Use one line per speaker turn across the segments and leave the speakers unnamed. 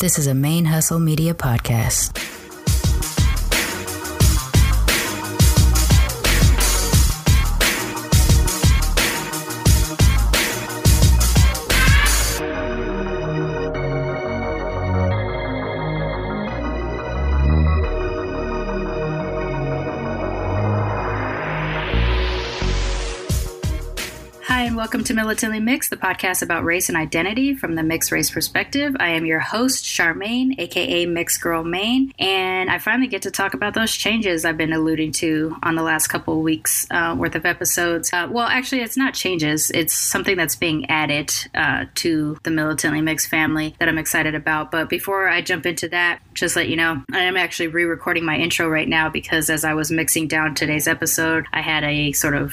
This is a ManeHustle Media podcast. Hi, and welcome to Militantly Mixed, the podcast about race and identity from the mixed race perspective. I am your host, Sharmane, aka Mixed Girl Mane, and I finally get to talk about those changes I've been alluding to on the last couple of weeks uh, worth of episodes. Uh, well, actually, it's not changes, it's something that's being added uh, to the Militantly Mixed family that I'm excited about. But before I jump into that, just let you know, I am actually re recording my intro right now because as I was mixing down today's episode, I had a sort of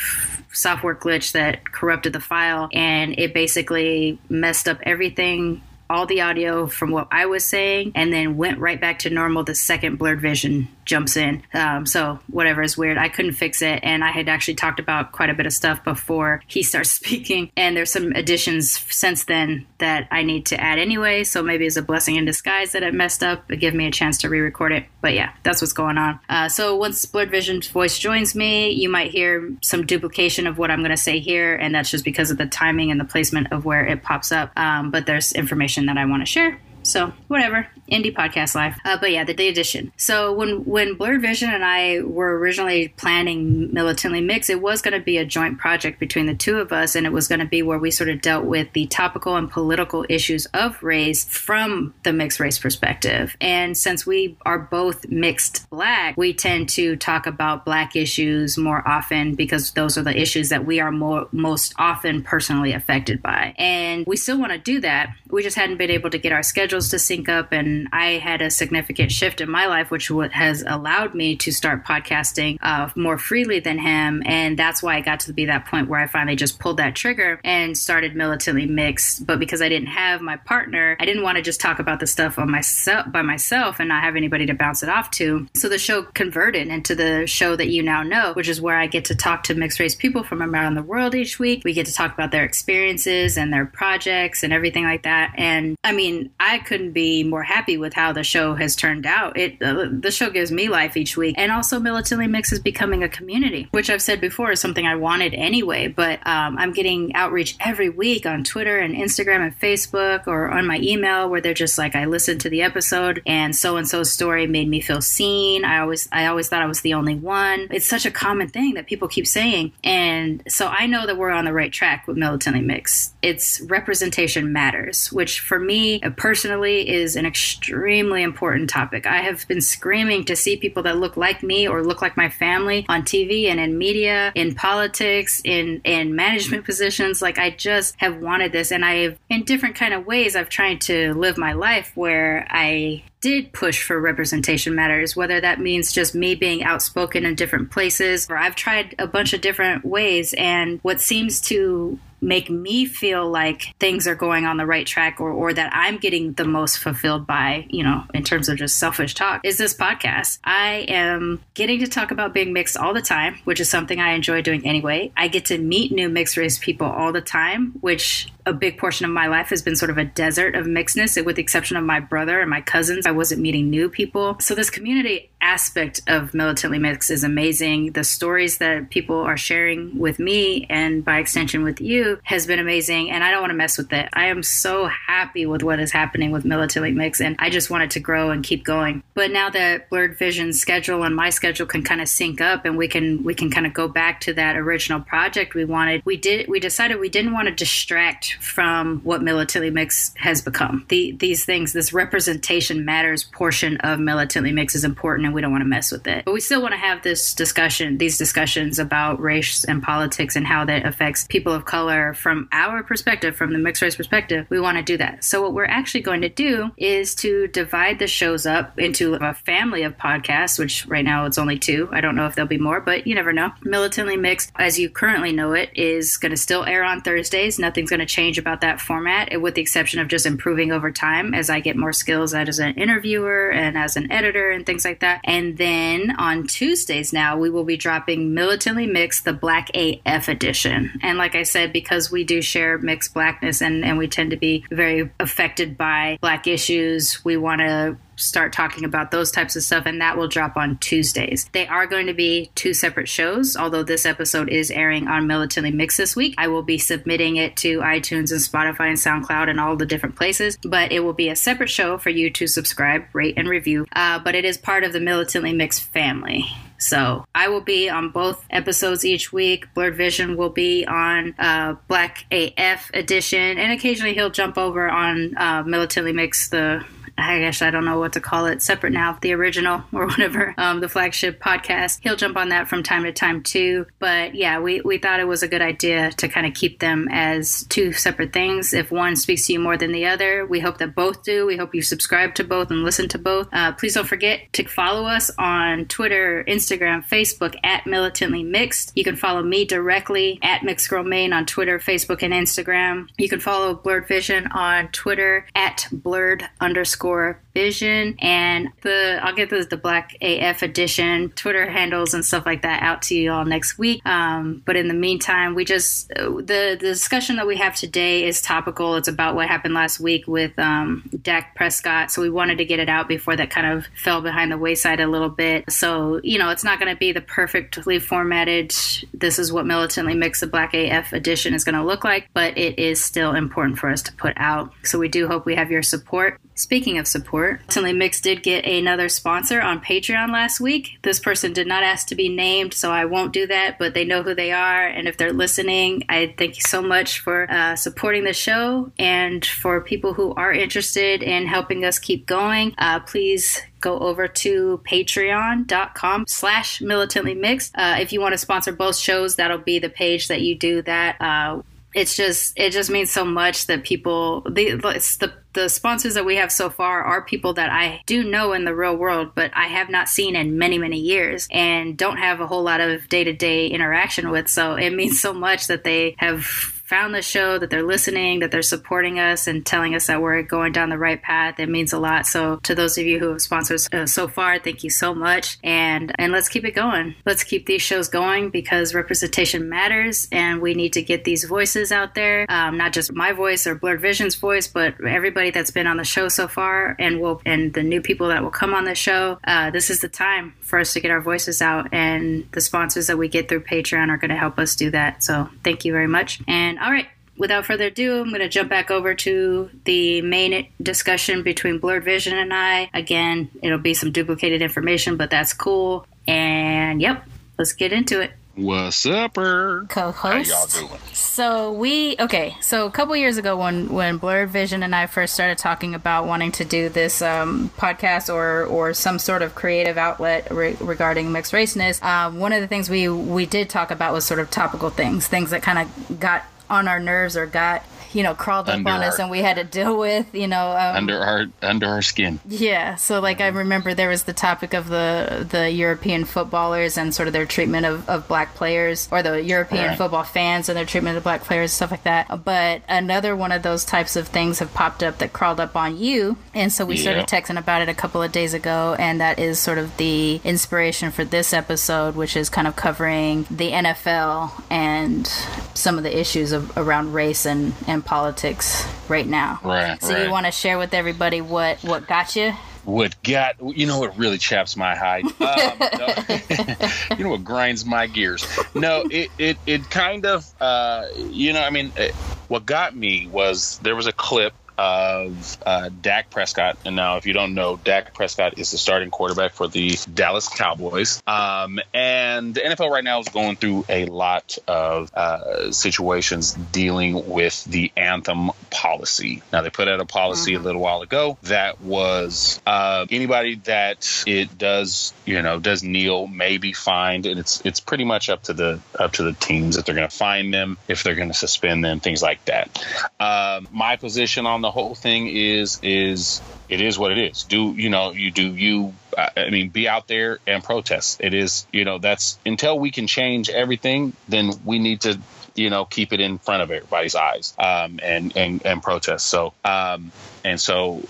software glitch that corrupted the file and it basically messed up everything all the audio from what I was saying and then went right back to normal the second BlerdVision jumps in. Um, so whatever is weird, I couldn't fix it. And I had actually talked about quite a bit of stuff before he starts speaking. And there's some additions since then that I need to add anyway. So maybe it's a blessing in disguise that it messed up. It give me a chance to re-record it. But yeah, that's what's going on. Uh, so once BlerdVision's voice joins me, you might hear some duplication of what I'm going to say here. And that's just because of the timing and the placement of where it pops up. Um, but there's information that I want to share. So whatever, indie podcast life. Uh, but yeah, the day edition. So when when BlerdVision and I were originally planning Militantly Mix, it was going to be a joint project between the two of us, and it was going to be where we sort of dealt with the topical and political issues of race from the mixed race perspective. And since we are both mixed black, we tend to talk about black issues more often because those are the issues that we are more most often personally affected by. And we still want to do that. We just hadn't been able to get our schedules to sync up, and I had a significant shift in my life, which has allowed me to start podcasting uh, more freely than him. And that's why I got to be that point where I finally just pulled that trigger and started militantly mixed. But because I didn't have my partner, I didn't want to just talk about the stuff on myself by myself and not have anybody to bounce it off to. So the show converted into the show that you now know, which is where I get to talk to mixed race people from around the world each week. We get to talk about their experiences and their projects and everything like that. And I mean, I couldn't be more happy with how the show has turned out. It uh, the show gives me life each week, and also Militantly Mix is becoming a community, which I've said before is something I wanted anyway. But um, I'm getting outreach every week on Twitter and Instagram and Facebook or on my email where they're just like, I listened to the episode and so and so's story made me feel seen. I always I always thought I was the only one. It's such a common thing that people keep saying, and so I know that we're on the right track with Militantly Mix. It's representation matters, which for me personally personally is an extremely important topic. I have been screaming to see people that look like me or look like my family on TV and in media, in politics, in in management positions. Like I just have wanted this and I've in different kind of ways I've tried to live my life where I did push for representation matters, whether that means just me being outspoken in different places, or I've tried a bunch of different ways. And what seems to make me feel like things are going on the right track or, or that I'm getting the most fulfilled by, you know, in terms of just selfish talk, is this podcast. I am getting to talk about being mixed all the time, which is something I enjoy doing anyway. I get to meet new mixed race people all the time, which a big portion of my life has been sort of a desert of mixedness, with the exception of my brother and my cousins. I wasn't meeting new people. So, this community aspect of Militantly Mixed is amazing. The stories that people are sharing with me and by extension with you has been amazing. And I don't want to mess with it. I am so happy with what is happening with Militantly Mixed, and I just want it to grow and keep going. But now that BlerdVision's schedule and my schedule can kind of sync up and we can we can kind of go back to that original project we wanted, we did we decided we didn't want to distract from what Militantly Mix has become. The, these things, this representation matters portion of Militantly Mix is important and we don't want to mess with it. But we still want to have this discussion, these discussions about race and politics and how that affects people of color from our perspective, from the mixed race perspective. We want to do that. So what we're actually going to do is to divide the shows up into a family of podcasts, which right now it's only two. I don't know if there'll be more, but you never know. Militantly Mixed, as you currently know it, is going to still air on Thursdays. Nothing's going to change change about that format, with the exception of just improving over time as I get more skills as an interviewer and as an editor and things like that. And then on Tuesdays now, we will be dropping Militantly Mixed, the Black AF edition. And like I said, because we do share mixed blackness and, and we tend to be very affected by black issues, we want to start talking about those types of stuff, and that will drop on Tuesdays. They are going to be two separate shows, although this episode is airing on Militantly Mixed this week. I will be submitting it to iTunes and Spotify and SoundCloud and all the different places, but it will be a separate show for you to subscribe, rate, and review. Uh, but it is part of the Militantly Mixed family. So I will be on both episodes each week. BlerdVision will be on uh, Black AF edition, and occasionally he'll jump over on uh, Militantly Mixed, the I guess I don't know what to call it, separate now, the original or whatever, um, the flagship podcast. He'll jump on that from time to time too. But yeah, we, we thought it was a good idea to kind of keep them as two separate things. If one speaks to you more than the other, we hope that both do. We hope you subscribe to both and listen to both. Uh, please don't forget to follow us on Twitter, Instagram, Facebook at Militantly Mixed. You can follow me directly at Mixed Girl Mane on Twitter, Facebook, and Instagram. You can follow BlerdVision on Twitter at blurred underscore underscore vision and the i'll get those the black af edition twitter handles and stuff like that out to you all next week. Um, but in the meantime we just the, the discussion that we have today is topical. It's about what happened last week with um, dak prescott. So we wanted to get it out before that kind of fell behind the wayside a little bit. So you know it's not going to be the perfectly formatted this is what militantly mixed the black af edition is going to look like but it is still important for us to put out. So we do hope we have your support Speaking of support, Militantly Mixed did get another sponsor on Patreon last week. This person did not ask to be named, so I won't do that, but they know who they are. And if they're listening, I thank you so much for uh, supporting the show. And for people who are interested in helping us keep going, uh, please go over to patreon.com slash militantly mixed uh, if you want to sponsor both shows that'll be the page that you do that uh, it's just it just means so much that people the it's the the sponsors that we have so far are people that I do know in the real world, but I have not seen in many, many years and don't have a whole lot of day to day interaction with. So it means so much that they have found the show, that they're listening, that they're supporting us and telling us that we're going down the right path. It means a lot. So to those of you who have sponsored uh, so far, thank you so much. And and let's keep it going. Let's keep these shows going because representation matters, and we need to get these voices out there. Um, not just my voice or BlerdVision's voice, but everybody that's been on the show so far, and will and the new people that will come on the show. Uh, this is the time for us to get our voices out, and the sponsors that we get through Patreon are going to help us do that. So thank you very much. And all right, without further ado, I'm going to jump back over to the main discussion between BlerdVision and I. Again, it'll be some duplicated information, but that's cool. And yep, let's get into it.
What's up,
co-host? How y'all doing? So we okay. So a couple years ago, when when BlerdVision and I first started talking about wanting to do this um, podcast or or some sort of creative outlet re- regarding mixed raceness, um, one of the things we we did talk about was sort of topical things, things that kind of got on our nerves or got you know crawled up on our, us and we had to deal with you know
um, under our under our skin.
Yeah so like i remember there was the topic of the the european footballers and sort of their treatment of, of black players or the european right. football fans and their treatment of black players stuff like that. But another one of those types of things have popped up that crawled up on you. And so we yeah. started texting about it a couple of days ago. And that is sort of the inspiration for this episode which is kind of covering the nfl and some of the issues of, around race and and politics right now.
Right.
So
right.
you want to share with everybody what what got you?
What got you know what really chaps my hide? Um, you know what grinds my gears? No, it it it kind of uh, you know I mean. It, what got me was there was a clip of uh, Dak Prescott. And now, if you don't know, Dak Prescott is the starting quarterback for the Dallas Cowboys. Um, and the NFL right now is going through a lot of uh, situations dealing with the anthem policy. Now, they put out a policy mm-hmm. a little while ago that was uh, anybody that it does, you know, does kneel may be fined, and it's it's pretty much up to the up to the teams if they're going to fine them, if they're going to suspend them, things like that. Um, my position on the whole thing is is it is what it is. Do you know you do you I mean be out there and protest. It is you know that's until we can change everything, then we need to you know, keep it in front of everybody's eyes um, and, and and protest. So um, and so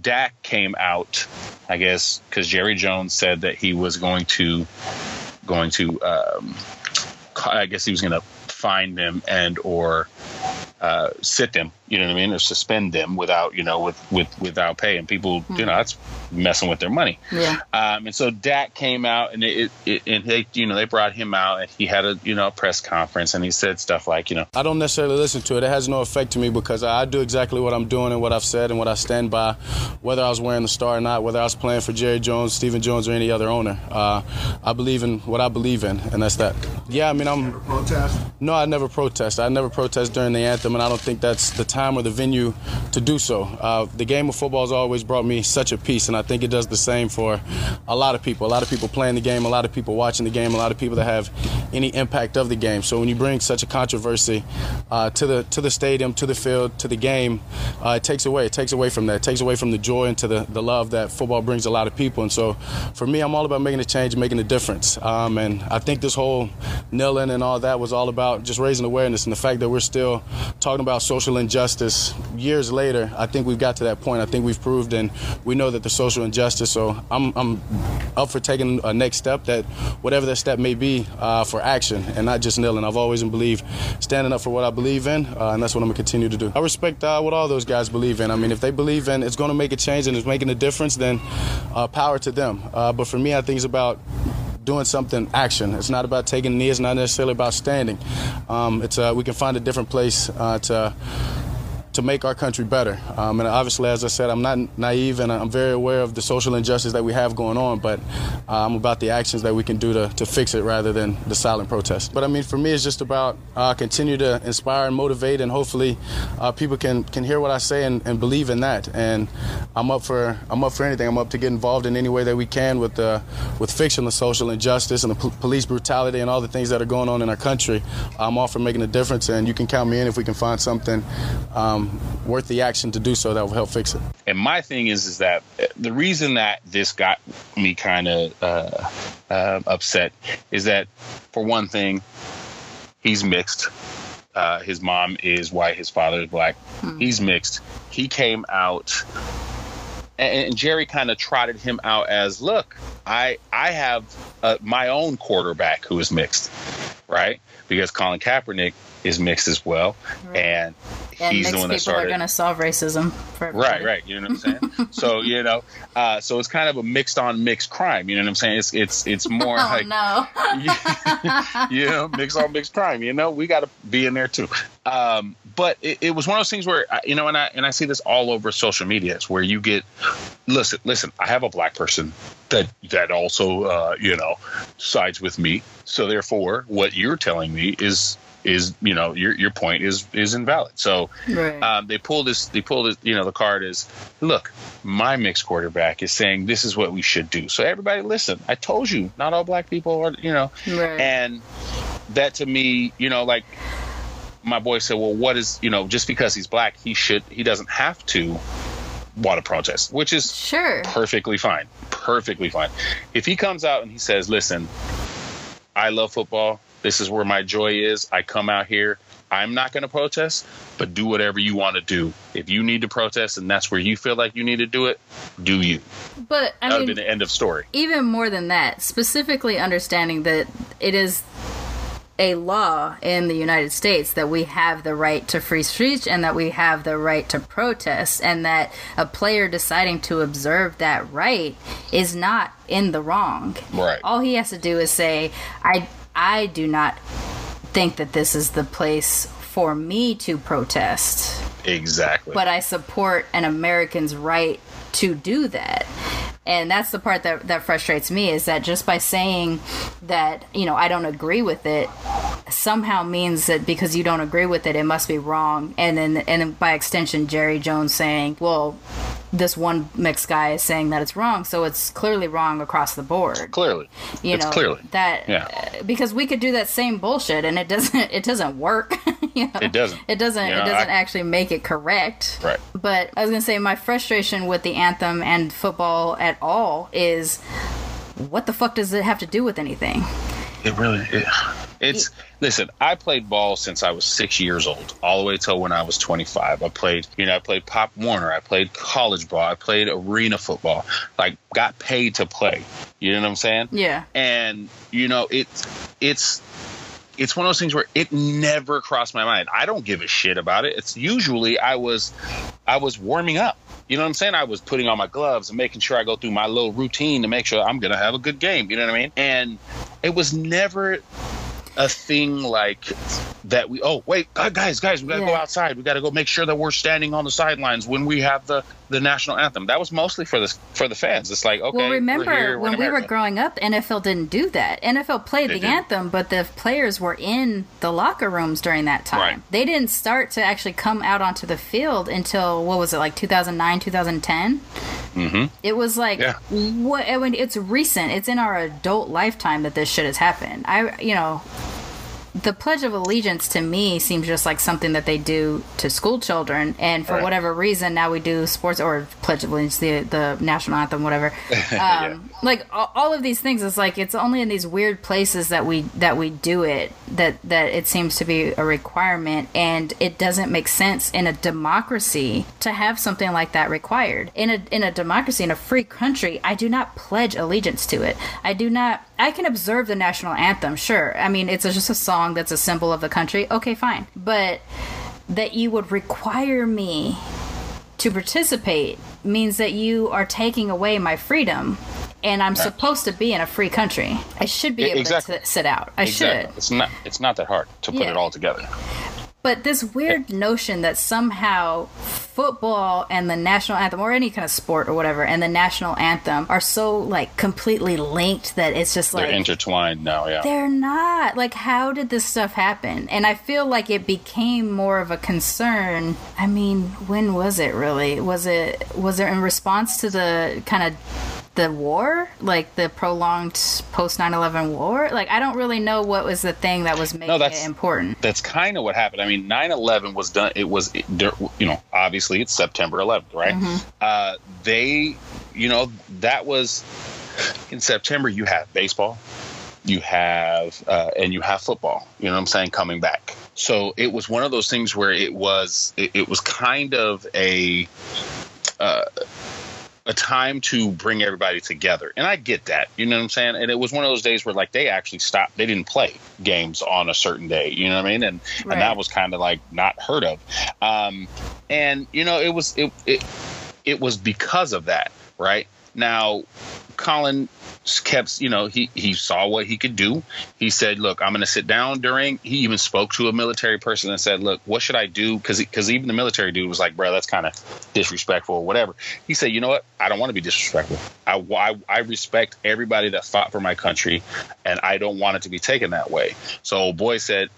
Dak came out, I guess, because Jerry Jones said that he was going to going to um, I guess he was going to find them and or uh, sit them, you know what I mean, or suspend them without, you know, with, with without pay. And people, mm-hmm. you know, that's messing with their money.
Yeah.
Um, and so Dak came out, and it, it, and they, you know, they brought him out, and he had a, you know, a press conference, and he said stuff like, you know,
I don't necessarily listen to it. It has no effect to me because I do exactly what I'm doing and what I've said and what I stand by, whether I was wearing the star or not, whether I was playing for Jerry Jones, Stephen Jones, or any other owner. Uh, I believe in what I believe in, and that's that. Yeah, I mean, I'm.
Protest?
No, I never protest. I never protest during the anthem, and I don't think that's the time or the venue to do so. Uh, the game of football has always brought me such a peace, and I think it does the same for a lot of people. A lot of people playing the game, a lot of people watching the game, a lot of people that have any impact of the game. So when you bring such a controversy uh, to the to the stadium, to the field, to the game, uh, it takes away. It takes away from that. It takes away from the joy and to the, the love that football brings a lot of people. And so for me, I'm all about making a change, making a difference. Um, and I think this whole kneeling and all that was all about just raising awareness and the fact that we're still talking about social injustice years later. I think we've got to that point. I think we've proved and we know that the social injustice. So I'm, I'm up for taking a next step that whatever that step may be uh, for action and not just kneeling. I've always believed standing up for what I believe in, uh, and that's what I'm gonna continue to do. I respect uh, what all those guys believe in. I mean, if they believe in it's gonna make a change and it's making a difference, then uh, power to them. Uh, but for me, I think it's about doing something action. It's not about taking a knee. It's not necessarily about standing. Um, it's uh, we can find a different place uh, to to make our country better. Um, and obviously, as I said, I'm not naive and I'm very aware of the social injustice that we have going on, but uh, I'm about the actions that we can do to, to fix it rather than the silent protest. But I mean, for me, it's just about uh, continue to inspire and motivate, and hopefully, uh, people can, can hear what I say and, and, believe in that. And I'm up for I'm up for anything. I'm up to get involved in any way that we can with the with fixing the social injustice and the police brutality and all the things that are going on in our country. I'm all for making a difference, and you can count me in if we can find something. Um, worth the action to do so that will help fix it.
And my thing is, is that the reason that this got me kind of uh, uh, upset is that, for one thing, he's mixed. Uh, his mom is white, his father is black. Hmm. He's mixed. He came out and, Jerry kind of trotted him out as, "Look, I I have uh, my own quarterback who is mixed, right? Because Colin Kaepernick is mixed as well, right. and
and
he's the one that started.
People are going to solve racism.
right, right. You know what I'm saying? so you know, uh, so it's kind of a mixed on mixed crime. You know what I'm saying? It's it's it's more
oh,
like
no,
you know, mixed on mixed crime. You know, we got to be in there too. Um, but it, it, was one of those things where you know, and I and I see this all over social media. It's where you get listen, listen. I have a black person that that also uh, you know sides with me. So therefore, what you're telling me is is you know your your point is is invalid. So right. um, they pull this they pull this you know the card is look my mixed quarterback is saying this is what we should do. So everybody listen. I told you not all black people are you know right. and that to me you know like my boy said well what is you know just because he's black he should he doesn't have to want to protest which is
sure
perfectly fine perfectly fine if he comes out and he says listen I love football this is where my joy is. I come out here. I'm not going to protest, but do whatever you want to do. If you need to protest and that's where you feel like you need to do it, do you.
But I
that
mean,
would be the end of story.
Even more than that, specifically understanding that it is a law in the United States that we have the right to free speech and that we have the right to protest, and that a player deciding to observe that right is not in the wrong.
Right.
All he has to do is say, I I do not think that this is the place for me to protest.
Exactly.
But I support an American's right to do that. And that's the part that, that frustrates me is that just by saying that, you know, I don't agree with it somehow means that because you don't agree with it, it must be wrong. And then, and then by extension, Jerry Jones saying, well, this one mixed guy is saying that it's wrong, so it's clearly wrong across the board.
Clearly,
you
it's
know
clearly
that
yeah.
Uh, because we could do that same bullshit and it doesn't it doesn't work.
you know? It doesn't.
It doesn't. You know, it doesn't I, actually make it correct.
Right.
But I was gonna say my frustration with the anthem and football at all is, what the fuck does it have to do with anything?
It really. It, It's listen. I played ball since I was six years old, all the way till when I was 25. I played, you know, I played Pop Warner. I played college ball. I played arena football. Like, got paid to play. You know what I'm saying?
Yeah.
And you know, it's it's it's one of those things where it never crossed my mind. I don't give a shit about it. It's usually I was I was warming up. You know what I'm saying? I was putting on my gloves and making sure I go through my little routine to make sure I'm going to have a good game. You know what I mean? And it was never a thing like that we oh wait uh, guys guys we gotta yeah. go outside. We gotta go make sure that we're standing on the sidelines when we have the the national anthem. That was mostly for the for the fans. It's like okay
well remember here, when we were growing up nfl didn't do that. Nfl played they the did anthem but the players were in the locker rooms during that time. Right. they didn't start to actually come out onto the field until what was it like 2009 2010 Mm-hmm. It was like yeah. what? I mean, it's recent. It's in our adult lifetime that this shit has happened. I, you know, the Pledge of Allegiance to me seems just like something that they do to school children, and for right. whatever reason, now we do sports or Pledge of Allegiance, the the national anthem, whatever. Um, yeah. Like all of these things, it's like it's only in these weird places that we that we do it that that it seems to be a requirement, and it doesn't make sense in a democracy to have something like that required. In a in a democracy in a free country, I do not pledge allegiance to it. I do not. I can observe the national anthem, sure. I mean, it's just a song that's a symbol of the country, okay, fine. But that you would require me to participate means that you are taking away my freedom and I'm supposed to be in a free country. I should be able exactly. to sit out. I exactly. should.
It's not it's not that hard to put yeah. it all together.
But this weird notion that somehow football and the national anthem, or any kind of sport or whatever, and the national anthem are so like completely linked that it's just like
they're intertwined now. Yeah,
they're not. Like, how did this stuff happen? And I feel like it became more of a concern. I mean, when was it really? Was it was it in response to the kind of the war, like the prolonged post 9/11 war. Like I don't really know what was the thing that was making no, that's, it important.
That's kind of what happened. I mean, 9/11 was done. It was, you know, obviously it's September 11th, right? Mm-hmm. Uh, they, you know, that was in September. You have baseball, you have, uh, and you have football. You know what I'm saying? Coming back. So it was one of those things where it was, it, it was kind of a. A time to bring everybody together. And I get that. You know what I'm saying? And it was one of those days where like they actually stopped they didn't play games on a certain day. You know what I mean? And right. and that was kind of like not heard of. Um and you know, it was it it it was because of that, right? Now Colin kept, you know, he he saw what he could do. He said, "Look, I'm going to sit down during." He even spoke to a military person and said, "Look, what should I do?" Because because even the military dude was like, "Bro, that's kind of disrespectful or whatever." He said, "You know what? I don't want to be disrespectful. I, I I respect everybody that fought for my country, and I don't want it to be taken that way." So boy said,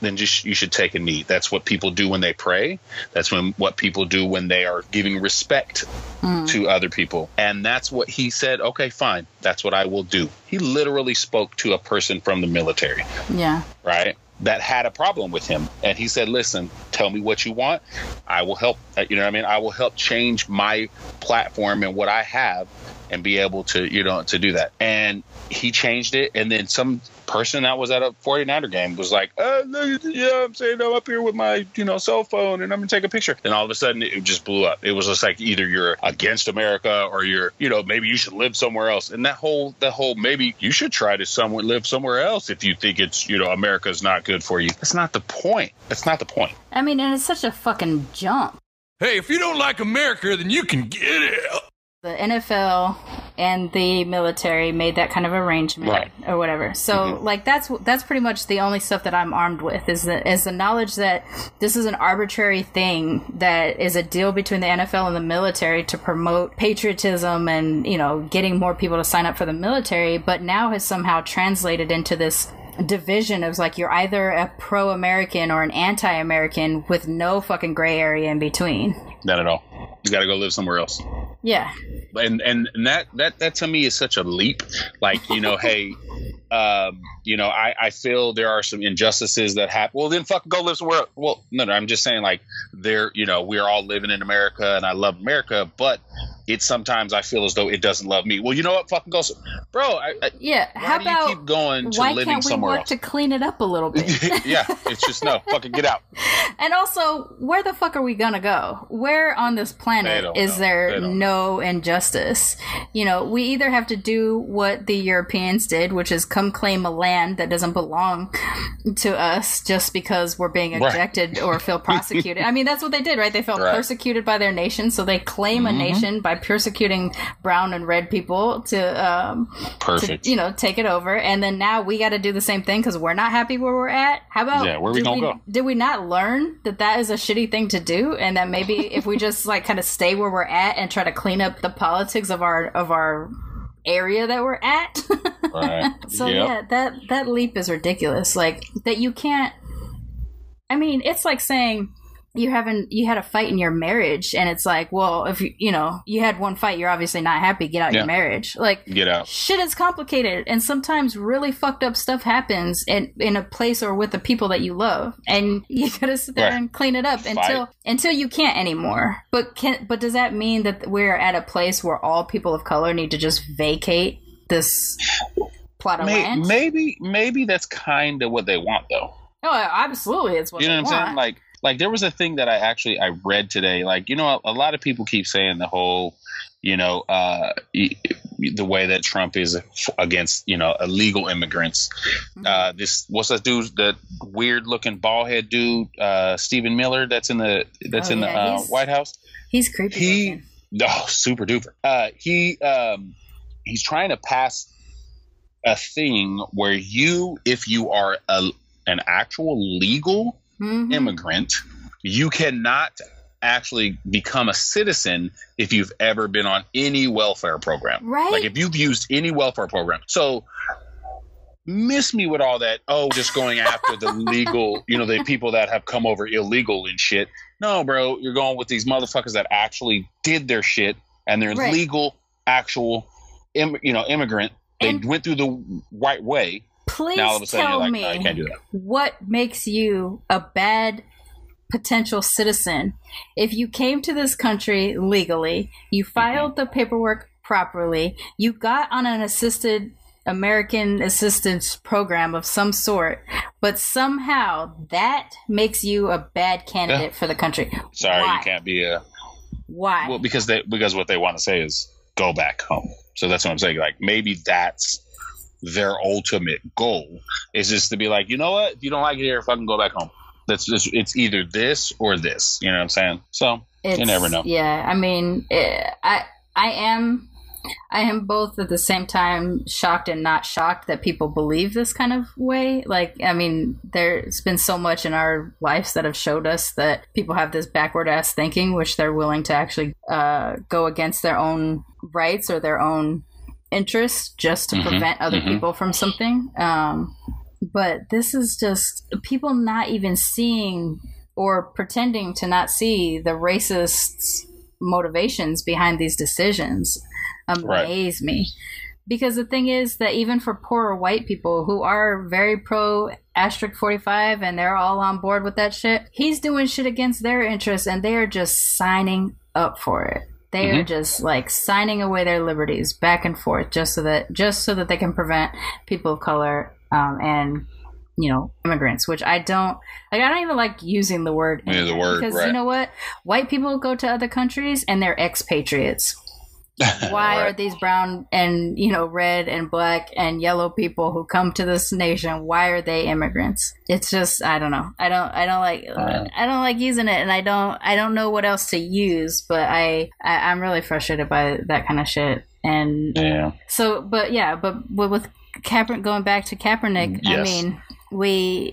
"Then just you should take a knee. That's what people do when they pray. That's when what people do when they are giving respect mm. to other people." And that's what he said. Okay, fine. That's what I will do. He literally spoke to a person from the military.
Yeah.
Right? That had a problem with him. And he said, Listen, tell me what you want. I will help. Uh, you know what I mean? I will help change my platform and what I have and be able to, you know, to do that. And he changed it. And then some person that was at a 49er game was like, uh, oh, yeah, I'm saying I'm up here with my, you know, cell phone and I'm going to take a picture. And all of a sudden it just blew up. It was just like either you're against America or you're, you know, maybe you should live somewhere else. And that whole, that whole, maybe you should try to somewhere, live somewhere else if you think it's, you know, America's not good for you. That's not the point. That's not the point.
I mean, and it's such a fucking jump.
Hey, if you don't like America, then you can get it.
The NFL and the military made that kind of arrangement right. or whatever. So mm-hmm. like that's that's pretty much the only stuff that I'm armed with is the is the knowledge that this is an arbitrary thing that is a deal between the NFL and the military to promote patriotism and you know getting more people to sign up for the military, but now has somehow translated into this division of like you're either a pro American or an anti American with no fucking gray area in between.
Not at all. You got to go live somewhere else.
Yeah.
And, and and that that that to me is such a leap. Like you know, hey, um, you know, I, I feel there are some injustices that happen. Well, then fuck, go live somewhere. Well, no, no, I'm just saying like there, you know, we are all living in America and I love America, but it sometimes I feel as though it doesn't love me. Well, you know what? Fucking go, so- bro. I, I,
Yeah. How about
keep going to
why
living
can't we
somewhere
work
else?
to clean it up a little bit?
yeah, it's just no, fucking get out.
And also, where the fuck are we gonna go? Where on this planet is
know.
there
don't
no injustice? You know, we either have to do what the Europeans did, which is come claim a land that doesn't belong to us just because we're being
Right.
ejected or feel prosecuted. I mean, that's what they did, right? They felt
Right. Mm-hmm.
persecuted by their nation, so they claim a nation by persecuting brown and red people to um,
Perfect.
to, you know, take it over. And then now we got to do the same thing because we're not happy where we're at. How about
Yeah, where we gonna go?
Did we not learn that that is a shitty thing to do, and that maybe if we just like kind of stay where we're at and try to clean up the politics of our of our area that we're at?
right.
so
Yep.
yeah, that that leap is ridiculous. Like that you can't. I mean, it's like saying you haven't you had a fight in your marriage and it's like well if you you know you had one fight you're obviously not happy get out
Yeah.
your marriage like
Get out.
shit is complicated and sometimes really fucked up stuff happens in in a place or with the people that you love and you gotta sit there
Right.
and clean it up until until you can't anymore but can but does that mean that we're at a place where all people of color need to just vacate this plot of
May-
land
maybe, maybe that's kind of what they want, though.
oh absolutely it's what
you know what I'm
want.
saying? Like, like there was a thing that I actually I read today. Like, you know, a, a lot of people keep saying the whole, you know, uh, the way that Trump is against, you know, illegal immigrants.
Mhm.
Uh, this what's that dude? That weird looking bald head dude, uh, Stephen Miller. That's in the that's
Oh,
in
yeah,
the uh, White House.
he's creepy
he-
looking.
Oh, super duper. Uh, he um, he's trying to pass a thing where you, if you are a, an actual legal
Mhm.
immigrant, you cannot actually become a citizen if you've ever been on any welfare program.
Right?
Like if you've used any welfare program. So miss me with all that, oh, just going after the legal, you know, the people that have come over illegal and shit. No, bro, you're going with these motherfuckers that actually did their shit and they're
Right.
legal, actual, Im- you know, immigrant. They
And-
went through the right way.
Please
now all of a sudden
tell
like,
me
no, you can't do that.
what makes you a bad potential citizen if you came to this country legally, you mm-hmm. filed the paperwork properly, you got on an assisted American assistance program of some sort, but somehow that makes you a bad candidate for the country.
Sorry,
Why?
you can't be a
Why?
well because they because what they want to say is go back home. So that's what I'm saying. Like maybe that's their ultimate goal is just to be like, you know what? If you don't like it here, fucking go back home. That's just it's either this or this. You know what I'm saying? So
It's,
never know.
Yeah, I mean, eh, I I am I am both at the same time shocked and not shocked that people believe this kind of way. Like, I mean, there's been so much in our lives that have showed us that people have this backward ass thinking, which they're willing to actually uh, go against their own rights or their own interests just to
Mhm,
prevent other
mhm.
people from something. Um, but this is just people not even seeing or pretending to not see the racist motivations behind these decisions
Right.
amaze me. Because the thing is that even for poorer white people who are very pro asterisk 45 and they're all on board with that shit, he's doing shit against their interests and they are just signing up for it. They are
Mhm.
just like signing away their liberties back and forth just so that just so that they can prevent people of color um, and you know immigrants which i don't like i don't even like using the word
Yeah, the word,
because
right.
you know what white people go to other countries and they're expatriates why are these brown and you know red and black and yellow people who come to this nation why are they immigrants? It's just i don't know. I don't i don't like
Uh.
i don't like using it and i don't i don't know what else to use but i, I i'm really frustrated by that kind of shit. And
Yeah.
so but yeah but, with Kaepernick going back to Kaepernick I mean we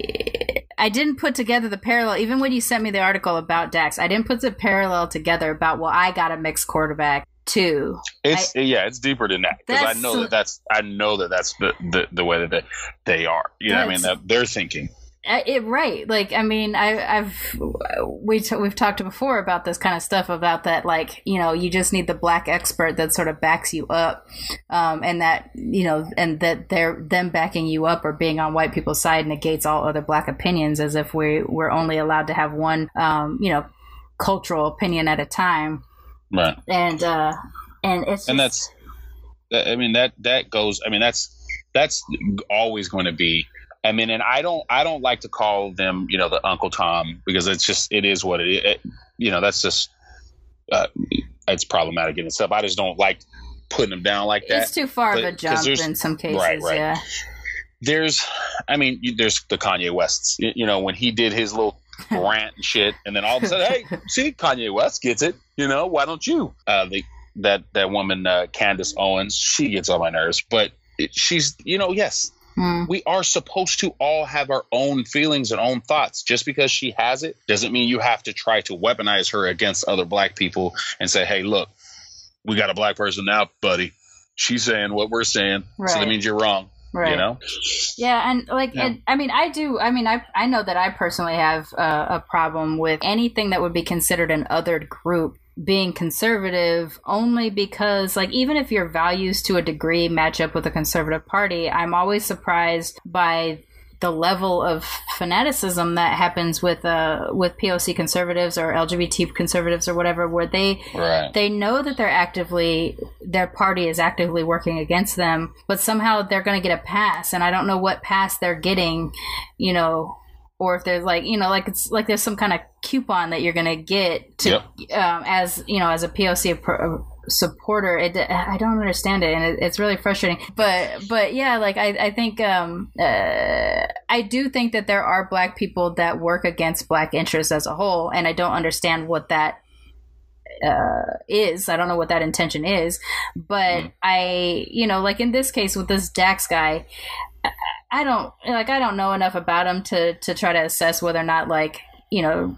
I didn't put together the parallel. Even when you sent me the article about Dax I didn't put the parallel together about well I got a mixed quarterback too
It's yeah, it's deeper than that because I know that that's I know that that's the the, the way that they, they are. You know what I mean? That they're thinking.
it right like i mean I, i've we t- we've talked before about this kind of stuff about that like you know you just need the black expert that sort of backs you up um, and that you know and that they're them backing you up or being on white people's side negates all other black opinions as if we we're only allowed to have one um, you know cultural opinion at a time
right
and uh and it's
and that's i mean that that goes i mean that's that's always going to be I mean, and I don't, I don't like to call them, you know, the Uncle Tom because it's just, it is what it is. It, you know, that's just, uh, it's problematic in itself. I just don't like putting them down like that.
It's too far but, of a jump in some cases. Right, right. Yeah.
There's, I mean, there's the Kanye Wests. You know, when he did his little rant and shit, and then all of a sudden, hey, see, Kanye West gets it. You know, why don't you? Uh, the, that that woman, uh, Candace Owens, she gets on my nerves, but she's, you know, yes, Mm. We are supposed to all have our own feelings and own thoughts. Just because she has it doesn't mean you have to try to weaponize her against other black people and say, hey, look, we got a black person now, buddy. She's saying what we're saying. Right. So that means you're wrong. Right. You know?
Yeah, and like, yeah. And, I mean, I do. I mean, I I know that I personally have uh, a problem with anything that would be considered an othered group being conservative only because like even if your values to a degree match up with the conservative party i'm always surprised by the level of fanaticism that happens with uh with POC conservatives or LGBT conservatives or whatever where they right. they know that they're actively their party is actively working against them but somehow they're going to get a pass and I don't know what pass they're getting you know or if there's like you know like it's like there's some kind of coupon that you're gonna get to yep. um, as you know as a POC pro- supporter it i don't understand it and it, it's really frustrating but but yeah like i, I think um, uh, i do think that there are black people that work against black interests as a whole and i don't understand what that uh, is. I don't know what that intention is, but mm. I, you know, like in this case with this Dax guy, I don't like I don't know enough about him to to try to assess whether or not like you know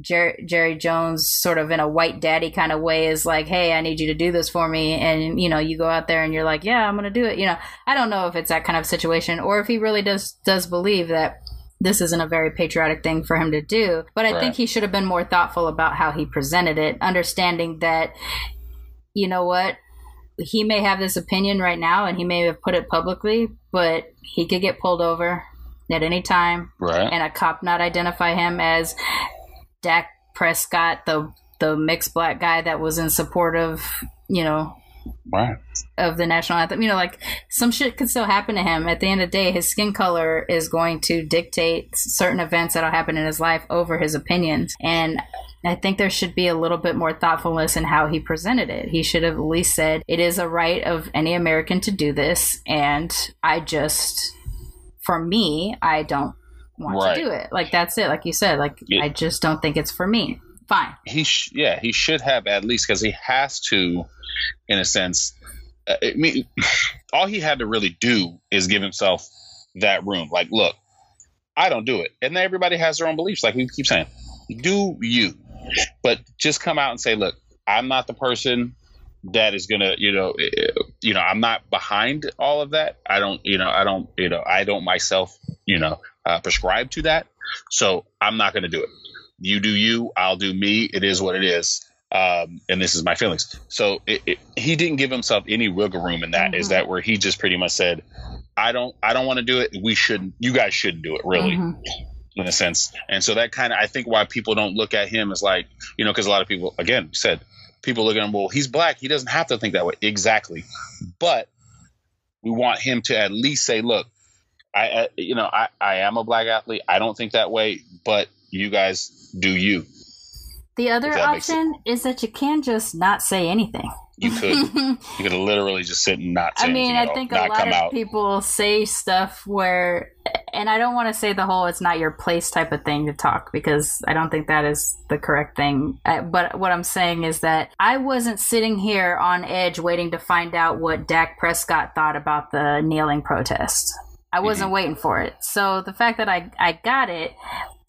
Jerry, Jerry Jones sort of in a white daddy kind of way is like, hey, I need you to do this for me, and you know you go out there and you're like, yeah, I'm gonna do it. You know, I don't know if it's that kind of situation or if he really does does believe that this isn't a very patriotic thing for him to do. But I right. think he should have been more thoughtful about how he presented it, understanding that you know what he may have this opinion right now and he may have put it publicly, but he could get pulled over at any time.
Right.
And a cop not identify him as Dak Prescott, the the mixed black guy that was in support of, you know,
right.
of the national anthem. You know, like some shit could still happen to him. At the end of the day, his skin color is going to dictate certain events that'll happen in his life over his opinions. And I think there should be a little bit more thoughtfulness in how he presented it. He should have at least said, it is a right of any American to do this. And I just, for me, I don't want right. to do it. Like, that's it. Like you said, like, I just don't think it's for me. Fine.
He, sh- yeah, he should have at least, because he has to, in a sense, uh, I mean, all he had to really do is give himself that room. Like, look, I don't do it. And everybody has their own beliefs, like we keep saying. Do you? But just come out and say, look, I'm not the person that is gonna, you know, eh, you know, I'm not behind all of that. I don't, you know, I don't, you know, I don't myself, you know, uh, prescribe to that. So I'm not gonna do it. You do you, I'll do me. It is what it is. Um, and this is my feelings. So it, it, he didn't give himself any wiggle room in that. Mm-hmm. Is that where he just pretty much said, "I don't, I don't want to do it. We shouldn't. You guys shouldn't do it. Really." Mm-hmm in a sense. And so that kind of, I think why people don't look at him as like, you know, because a lot of people, again, said, people look at him, well, he's black. He doesn't have to think that way. Exactly. But we want him to at least say, look, I, you know, I, I am a black athlete. I don't think that way, but you guys do you.
The other option is that you can just not say anything.
You could. you could literally just sit and not. I
mean, I think a lot of out. people say stuff where, and I don't want to say the whole "it's not your place" type of thing to talk because I don't think that is the correct thing. Uh, but what I'm saying is that I wasn't sitting here on edge waiting to find out what Dak Prescott thought about the kneeling protest. I wasn't mm-hmm. waiting for it. So the fact that I, I got it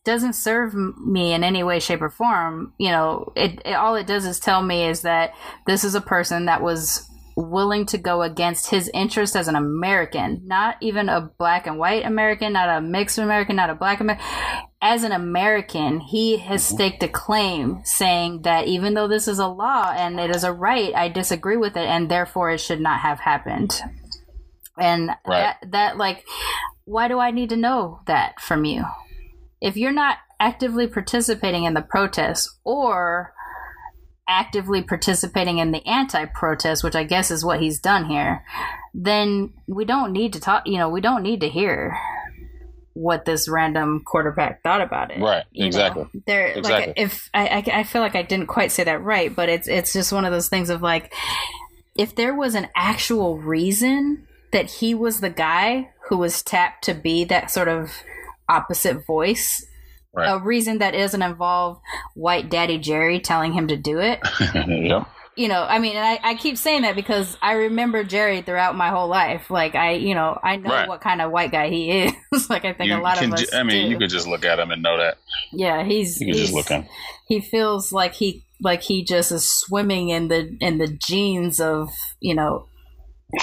doesn't serve me in any way shape or form you know it, it, all it does is tell me is that this is a person that was willing to go against his interest as an American, not even a black and white American, not a mixed American, not a black American. As an American, he has
Mm-hmm.
staked a claim saying that even though this is a law and it is a right, I disagree with it and therefore it should not have happened. And
Right.
that, that, like, why do I need to know that from you? If you're not actively participating in the protest or actively participating in the anti-protest, which I guess is what he's done here, then we don't need to talk. You know, we don't need to hear what this random quarterback thought about it.
Right,
You know,
exactly.
there,
Exactly.
like, if I, I, I feel like I didn't quite say that right, but it's it's just one of those things of like, if there was an actual reason that he was the guy who was tapped to be that sort of opposite voice
Right.
a reason that doesn't involve white daddy Jerry telling him to do it.
yep.
You know, I mean, I, I keep saying that because I remember Jerry throughout my whole life. Like I, you know, I know
Right.
what kind of white guy he is. like I think
You
a lot of
ju-
us.
I mean,
do.
you could just look at him and know that.
yeah, he's
You could just
he's-
look him.
He feels like he like he just is swimming in the in the genes of you know,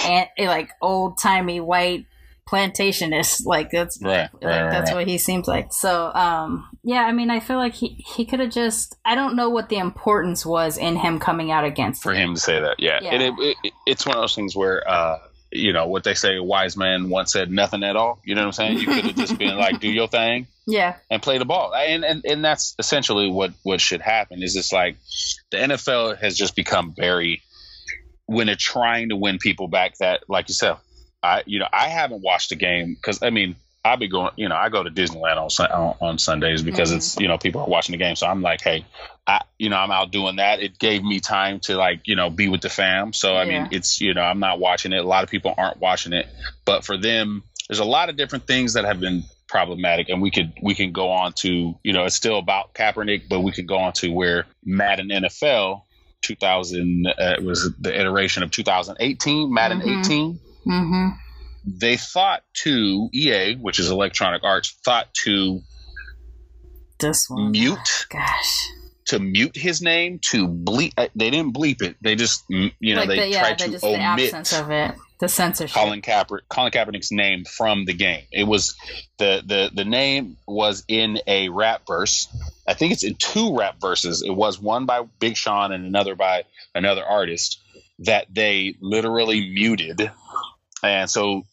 and like old timey white plantationist. Like that's
Right.
like
right,
that's
right.
what he seems like so um yeah i mean i feel like he he could have just i don't know what the importance was in him coming out against
for him to say that. Yeah,
Yeah.
And it, it, it's one of those things where, uh, you know, what they say, a wise man once said nothing at all. You know what I'm saying? You could have just been like, do your thing
yeah
and play the ball. And, and, and that's essentially what, what should happen is it's like the NFL has just become very, when they're trying to win people back that, like you said, I, you know, I haven't watched a game because I mean, I'll be going, you know, I go to Disneyland on, on, on Sundays because
Mhm.
it's, you know, people are watching the game. So I'm like, hey, I, you know, I'm out doing that. It gave me time to like, you know, be with the fam. So I
Yeah.
mean, it's, you know, I'm not watching it. A lot of people aren't watching it, but for them, there's a lot of different things that have been problematic, and we could we can go on to, you know, it's still about Kaepernick, but we could go on to where Madden NFL 2000 uh, was the iteration of 2018, Madden
Mhm.
18
mm-hmm
they thought to EA, which is Electronic Arts, thought to
this one
mute
gosh
to mute his name to bleep. uh, They didn't bleep it. They just you know
like
they
the, yeah
tried to
just the
omit
absence of it the censorship
Colin Kaepernick, Colin Kaepernick's name from the game. It was the the the name was in a rap verse. I think it's in two rap verses. It was one by Big Sean and another by another artist that they literally muted, and so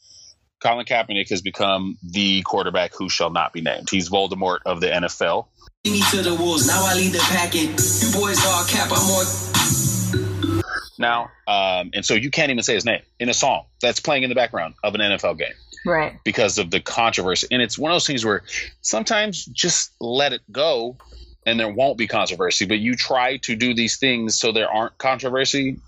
Colin Kaepernick has become the quarterback who shall not be named. He's Voldemort of the NFL.
me to the wolves. Now I lead the packet. You boys all cap. I'm more.
Now, um, and so you can't even say his name in a song that's playing in the background of an NFL game.
right
because of the controversy. And it's one of those things where sometimes just let it go and there won't be controversy, but you try to do these things so there aren't controversy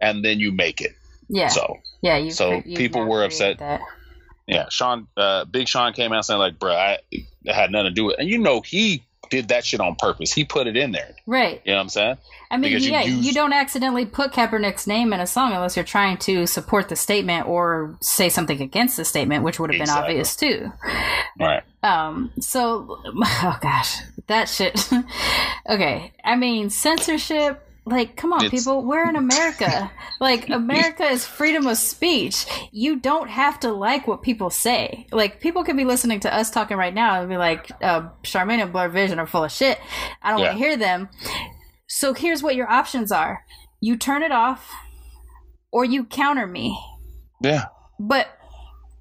and then you make it.
yeah
So,
yeah you
so
you
people were upset.
that.
yeah, Sean, uh, Big Sean came out saying, like, bruh, I, it had nothing to do with it. And you know, he did that shit on purpose. He put it in there.
right
You know what I'm saying?
I mean,
Because you
yeah, you,
use-
don't accidentally put Kaepernick's name in a song unless you're trying to support the statement or say something against the statement, which would have been
Exactly.
obvious too.
Right.
Um, so, oh gosh, that shit. okay, I mean, censorship. Like, come on,
It's-
people. We're in America. like, America is freedom of speech. You don't have to like what people say. Like, people could be listening to us talking right now and be like, uh, Sharmane and BlerdVision are full of shit. I don't want to hear them. So, here's what your options are you turn it off or you counter me
Yeah.
but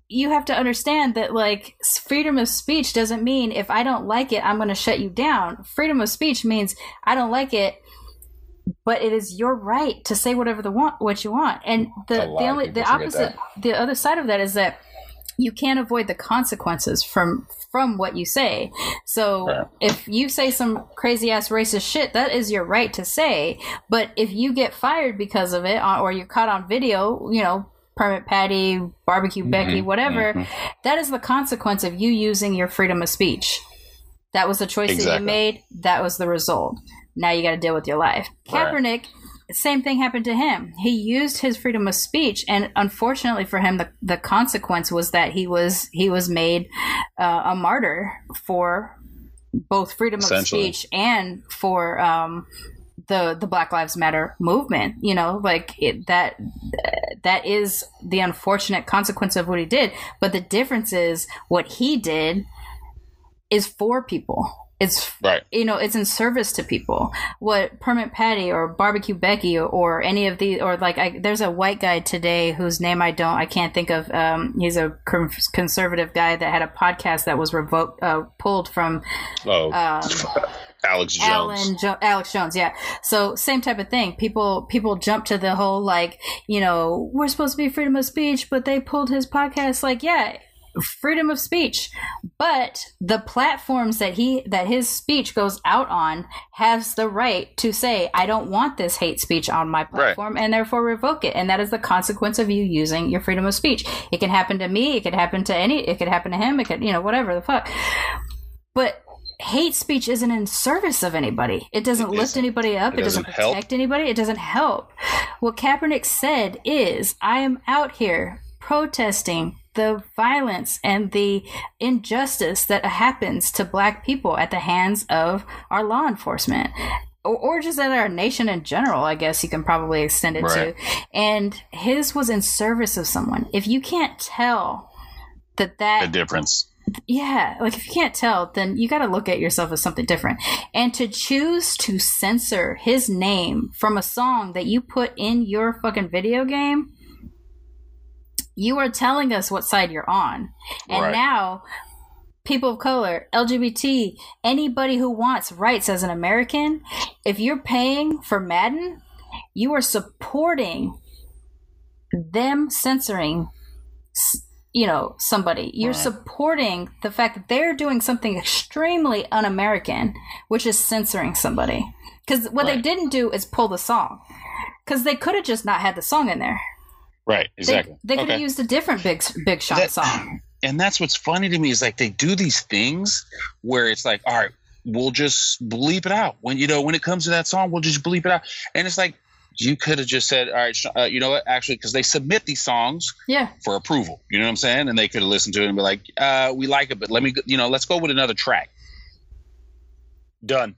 you have to understand that like freedom of speech doesn't mean if i don't like it i'm going to shut you down freedom of speech means i don't like it but it is your right to say whatever the want what you want. And the the only the opposite the other side of that is that you can't avoid the consequences from from what you say. So
Right.
if you say some crazy ass racist shit that is your right to say. But if you get fired because of it uh, or you're caught on video you know permit patty barbecue becky
Mhm,
whatever
mhm.
that is the consequence of you using your freedom of speech. That was the choice that you made. That was the result now you got to deal with your life
Right.
kaepernick same thing happened to him. He used his freedom of speech, and unfortunately for him, the, the consequence was that he was he was made uh, a martyr for both freedom of speech and for um, the the Black Lives Matter movement. You know, like it, that that is the unfortunate consequence of what he did. But the difference is what he did is for people. It's
Right.
you know it's in service to people. What Permit Patty or Barbecue Becky or, or any of these or like I, there's a white guy today whose name I don't I can't think of. Um, he's a conservative guy that had a podcast that was revoked uh, pulled from
Oh,
um,
Alex Jones.
Alan jo- Alex Jones, yeah. So same type of thing. People people jump to the whole like, you know, we're supposed to be freedom of speech, but they pulled his podcast. Like, yeah, freedom of speech, but the platforms that he that his speech goes out on has the right to say, I don't want this hate speech on my platform, and therefore revoke it. And that is the consequence of you using your freedom of speech. It can happen to me. It could happen to any. It could happen to him. It could, you know, whatever the fuck. But hate speech isn't in service of anybody. It doesn't
It
lift anybody up.
It
It, doesn't,
doesn't help.
protect anybody. It doesn't help. What Kaepernick said is, I am out here protesting the violence and the injustice that happens to black people at the hands of our law enforcement. Or, or just at our nation in general, I guess you can probably extend it
Right.
to. And his was in service of someone. If you can't tell that that
The difference.
yeah, like if you can't tell, then you got to look at yourself as something different. And to choose to censor his name from a song that you put in your fucking video game, you are telling us what side you're on. And
Right.
now, people of color, LGBT, anybody who wants rights as an American, if you're paying for Madden, you are supporting them censoring s- you know somebody. You're supporting the fact that they're doing something extremely un-american which is censoring somebody. Because what they didn't do is pull the song. Because they could have just not had the song in there
Right. Exactly.
they could have
Okay.
used a different big big shot
That-
song
and that's what's funny to me is like they do these things where it's like, all right, we'll just bleep it out. When you know when it comes to that song, we'll just bleep it out. And it's like you could have just said, all right, uh, you know what? Actually, because they submit these songs
yeah
for approval. You know what I'm saying? And they could have listened to it and be like, uh, we like it, but let me, you know, let's go with another track. Done.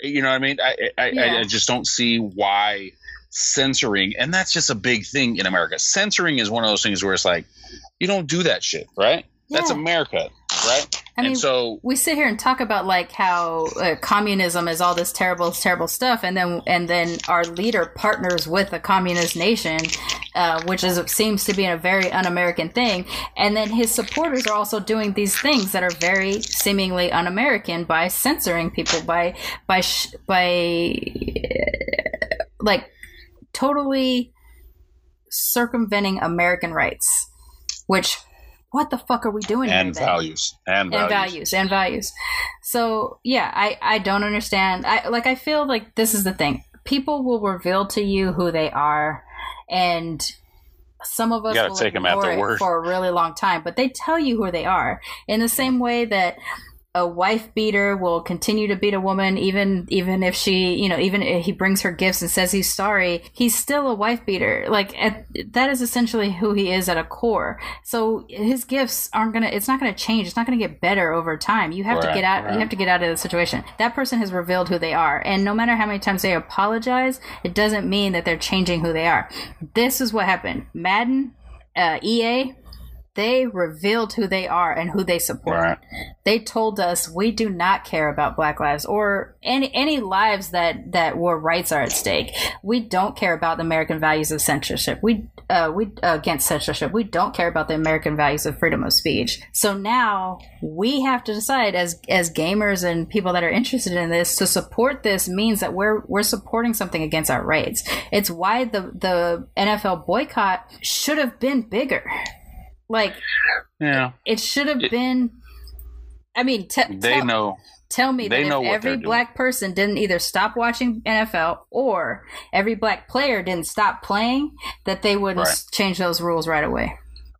You know what I mean? I, I, I, I just don't see why censoring, and that's just a big thing in America. Censoring is one of those things where it's like, you don't do that shit, right? That's America, right?
I mean,
and so,
we sit here and talk about like how uh, communism is all this terrible, terrible stuff, and then and then our leader partners with a communist nation, uh, which is seems to be a very un-American thing, and then his supporters are also doing these things that are very seemingly un-American by censoring people, by by sh- by like totally circumventing American rights, which. What the fuck are we doing
and values, and
and
values.
values and values so yeah i i don't understand i like i feel like this is the thing people will reveal to you who they are and some of us
You gotta
will
take 'em at their word.
for a really long time but they tell you who they are in the same way that a wife beater will continue to beat a woman even even if she you know even if he brings her gifts and says he's sorry he's still a wife beater. Like at, that is essentially who he is at a core. So his gifts aren't gonna it's not gonna change. It's not gonna get better over time. You have to get out you have to get out of the situation. That person has revealed who they are. And no matter how many times they apologize it doesn't mean that they're changing who they are. This is what happened. Madden uh, ea they revealed who they are and who they support.
Right.
they told us we do not care about black lives or any any lives that that where rights are at stake. We don't care about the american values of censorship. We uh, we uh, against censorship. We don't care about the american values of freedom of speech. So now we have to decide as as gamers and people that are interested in this to support this means that we're we're supporting something against our rights. It's why the the nfl boycott should have been bigger like
Yeah,
it should have
It-
been i mean te-
they
tell-
know.
Tell me
They
that
know
if every
they're doing.
black person didn't either stop watching NFL or every black player didn't stop playing, that they wouldn't
Right.
change those rules right away.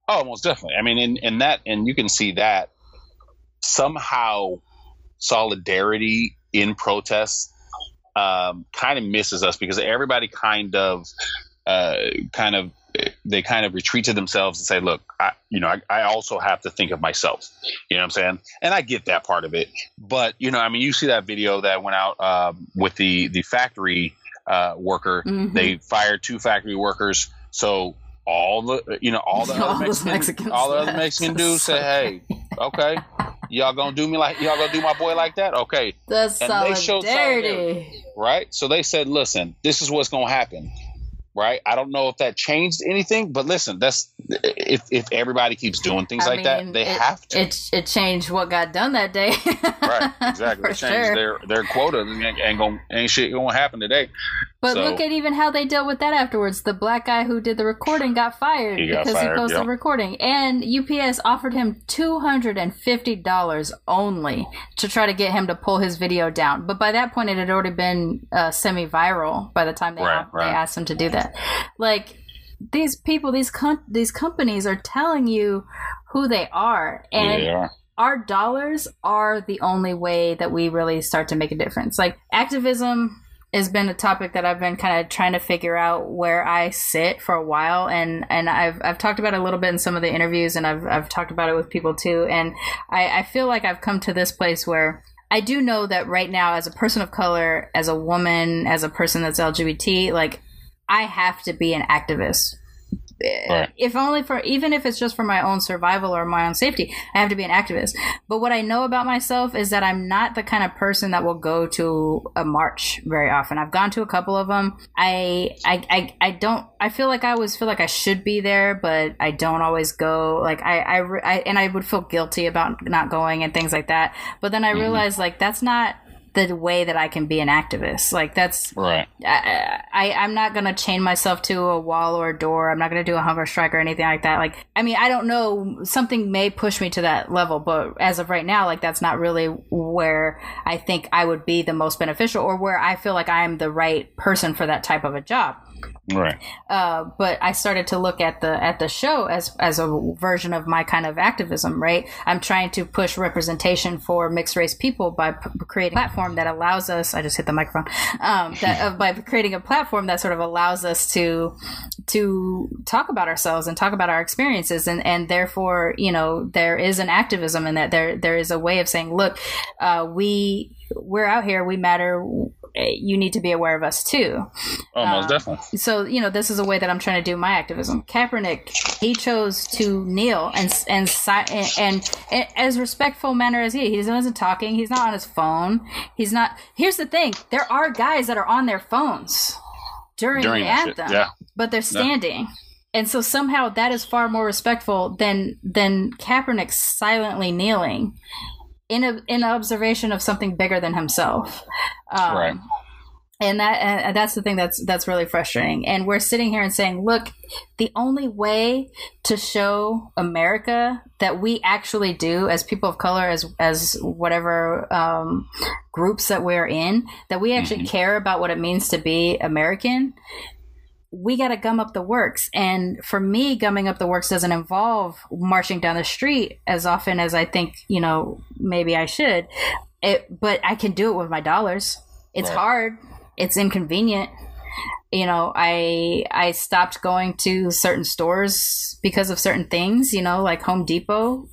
Oh, most definitely. I mean, in, in that, and you can see that somehow solidarity in protests um, kind of misses us because everybody kind of, uh, kind of they kind of retreat to themselves and say, look, I, you know, I, I also have to think of myself. You know what I'm saying? And I get that part of it. But, you know, I mean, you see that video that went out um, with the, the factory uh, worker.
Mhm.
They fired two factory workers. So all the, you know, all the
All
other Mexican,
Mexicans
all the other. Mexican dudes
So
say, hey, okay, y'all gonna do me like, y'all gonna do my boy like that? Okay.
The
And they showed
solidarity.
Right. So they said, listen, this is what's going to happen. Right. I don't know if that changed anything, but listen, that's if, if everybody keeps doing things
I
like that, they
it,
have to.
It, it changed what got done that day.
right. Exactly.
For
They changed
sure.
their, their quota. Ain't, ain't, gonna, ain't shit going to happen today.
But
So-
look at even how they dealt with that afterwards. The black guy who did the recording got fired
He got
because
fired,
he posted
yep.
the recording. And UPS offered him $250 only to try to get him to pull his video down. But by that point, it had already been uh, semi viral by the time they,
Right,
they
right.
asked him to do that. Like, these people, these com- these companies are telling you who they are. And our dollars are the only way that we really start to make a difference. Like activism has been a topic that I've been kind of trying to figure out where I sit for a while, and and I've I've talked about it a little bit in some of the interviews, and I've I've talked about it with people too, and I, I feel like I've come to this place where. I do know that right now, as a person of color, as a woman, as a person that's LGBT, like I have to be an activist
Right.
Uh, if only for even if it's just for my own survival or my own safety i have to be an activist. But what i know about myself is that i'm not the kind of person that will go to a march very often. I've gone to a couple of them i i i, I don't i feel like i always feel like i should be there but i don't always go. Like i i, I and i would feel guilty about not going and things like that. But then i mm-hmm. realized like that's not the way that I can be an activist. Like that's
Right.
I, I I'm not gonna chain myself to a wall or a door. I'm not gonna do a hunger strike or anything like that. Like I mean, I don't know. Something may push me to that level, but as of right now, like that's not really where I think I would be the most beneficial, or where I feel like I am the right person for that type of a job.
Right.
Uh, but I started to look at the at the show as as a version of my kind of activism. Right, I'm trying to push representation for mixed race people by p- creating a platform that allows us. I just hit the microphone. Um, that uh, by creating a platform that sort of allows us to to talk about ourselves and talk about our experiences, and and therefore, you know, there is an activism in that. There there is a way of saying, look, uh, we we're out here, we matter. You need to be aware of us too
Oh, most
Uh,
definitely.
so you know this is a way that I'm trying to do my activism. Kaepernick, he chose to kneel and and and, and, and as respectful manner as he he isn't talking. He's not on his phone. He's not. Here's the thing: there are guys that are on their phones during,
During
the anthem,
yeah.
but they're standing. And so somehow that is far more respectful than than Kaepernick silently kneeling in a in observation of something bigger than himself. Um,
Right.
and that and that's the thing that's that's really frustrating and we're sitting here and saying look the only way to show america that we actually do as people of color as as whatever um, groups that we're in that we actually care about what it means to be american we got to gum up the works. And for me, gumming up the works doesn't involve marching down the street as often as I think, you know, maybe I should. It, but I can do it with my dollars. It's
Right.
hard. It's inconvenient. You know, I I stopped going to certain stores because of certain things. You know, like Home Depot.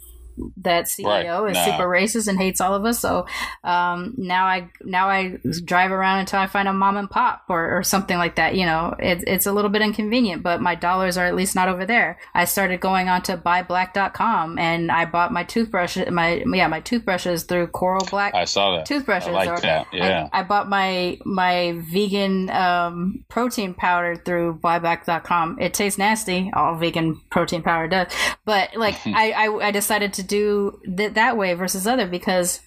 That CEO
Right.
is
Nah.
super racist and hates all of us. So um, now I now I drive around until I find a mom and pop or, or something like that. You know, it, it's a little bit inconvenient, but my dollars are at least not over there. I started going on to buyblack.com and I bought my toothbrush my yeah my toothbrushes through Coral Black
I saw that.
toothbrushes.
I like
or
that. Yeah.
I, I bought my my vegan um, protein powder through buyblack.com. It tastes nasty. All vegan protein powder does, but like I, I I decided to do th- that way versus other because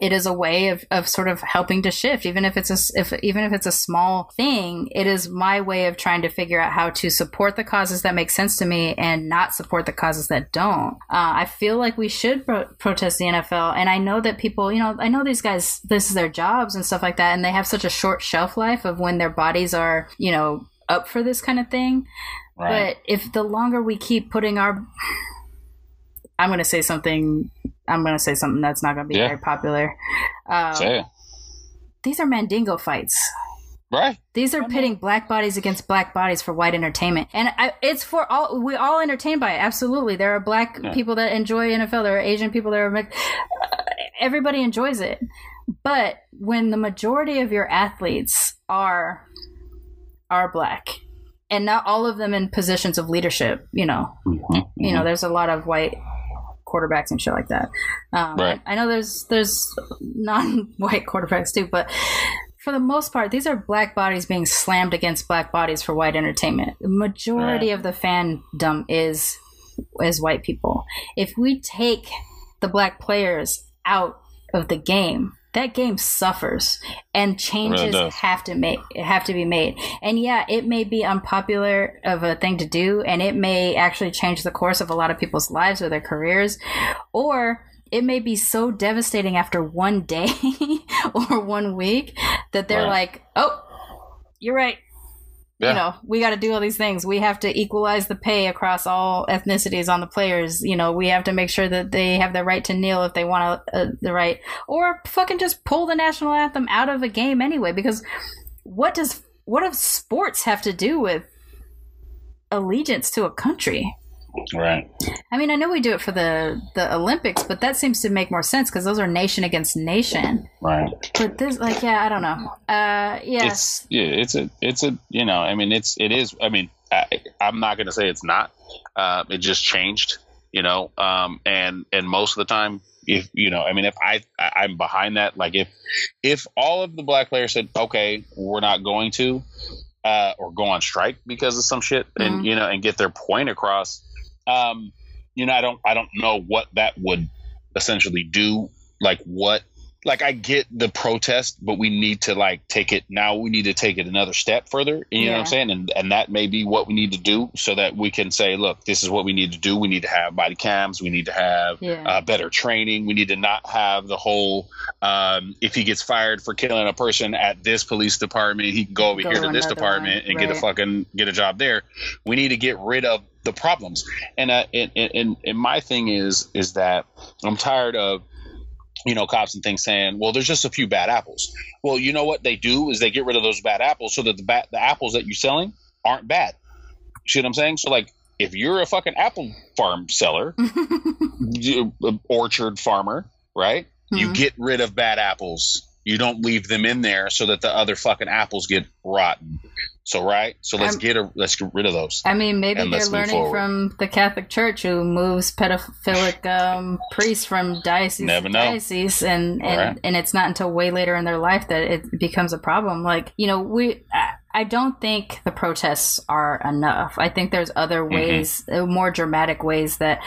it is a way of, of sort of helping to shift. Even if it's a if even if it's a small thing it is my way of trying to figure out how to support the causes that make sense to me and not support the causes that don't. Uh, i feel like we should pro- protest the nfl and i know that people you know i know these guys this is their jobs and stuff like that and they have such a short shelf life of when their bodies are you know up for this kind of thing.
Right.
but if the longer we keep putting our i'm going to say something i'm going to say something that's not going to be
Yeah.
very popular um,
Say it.
these are mandingo fights
Right.
These are pitting black bodies against black bodies for white entertainment, and I, it's for all. We all entertained by it. Absolutely, there are black
Yeah.
people that enjoy NFL. There are Asian people There are. uh, Everybody enjoys it, but when the majority of your athletes are are black, and not all of them in positions of leadership, you know,
Mhm,
you know, there's a lot of white quarterbacks and shit like that. Um,
Right.
I know there's there's non-white quarterbacks too, but for the most part, these are black bodies being slammed against black bodies for white entertainment. The majority
Right.
of the fandom is is white people. If we take the black players out of the game, that game suffers and changes have to make have to be made. And yeah, it may be unpopular of a thing to do and it may actually change the course of a lot of people's lives or their careers or it may be so devastating after one day or one week that they're
Right.
like, "Oh, you're right.
Yeah.
You know, we got to do all these things. We have to equalize the pay across all ethnicities on the players. You know, we have to make sure that they have the right to kneel if they want to, uh, the right, or fucking just pull the national anthem out of a game anyway. Because what does what does sports have to do with allegiance to a country?
Right.
I mean, I know we do it for the the Olympics, but that seems to make more sense because those are nation against nation.
Right.
But this, like, yeah, I don't know. Uh, yeah,
It's yeah. It's a. It's a. You know. I mean. It's. It is. I mean. I, I'm not going to say it's not. Uh, it just changed. You know. Um. And and most of the time, if you know, I mean, if I, I I'm behind that. Like if if all of the black players said, okay, we're not going to, uh, or go on strike because of some shit, and
Mhm.
you know, and get their point across. Um. You know, I don't. I don't know what that would essentially do. Like what like I get the protest, but we need to like take it now. We need to take it another step further. You know what I'm saying? And and that may be what we need to do so that we can say, look, this is what we need to do. We need to have body cams. We need to have
Yeah.
uh, better training. We need to not have the whole um, if he gets fired for killing a person at this police department, he can go over
Go
here
to
this department
one,
and get a fucking get a job there. We need to get rid of the problems. And uh, and, and and my thing is is that I'm tired of you know, cops and things saying, "Well, there's just a few bad apples." Well, you know what they do is they get rid of those bad apples so that the bad the apples that you're selling aren't bad. You see what I'm saying? So, like, if you're a fucking apple farm seller, you- orchard farmer, right? You
Mhm.
get rid of bad apples. You don't leave them in there so that the other fucking apples get rotten. So, right? So let's
Um,
get a, let's get rid of those.
I mean, maybe they're learning
forward.
from the Catholic Church, who moves pedophilic um, priests from diocese
Never
to
know.
diocese, and and,
Right.
and it's not until way later in their life that it becomes a problem. Like you know, we I, I don't think the protests are enough. I think there's other
Mm-hmm.
ways, uh, more dramatic ways that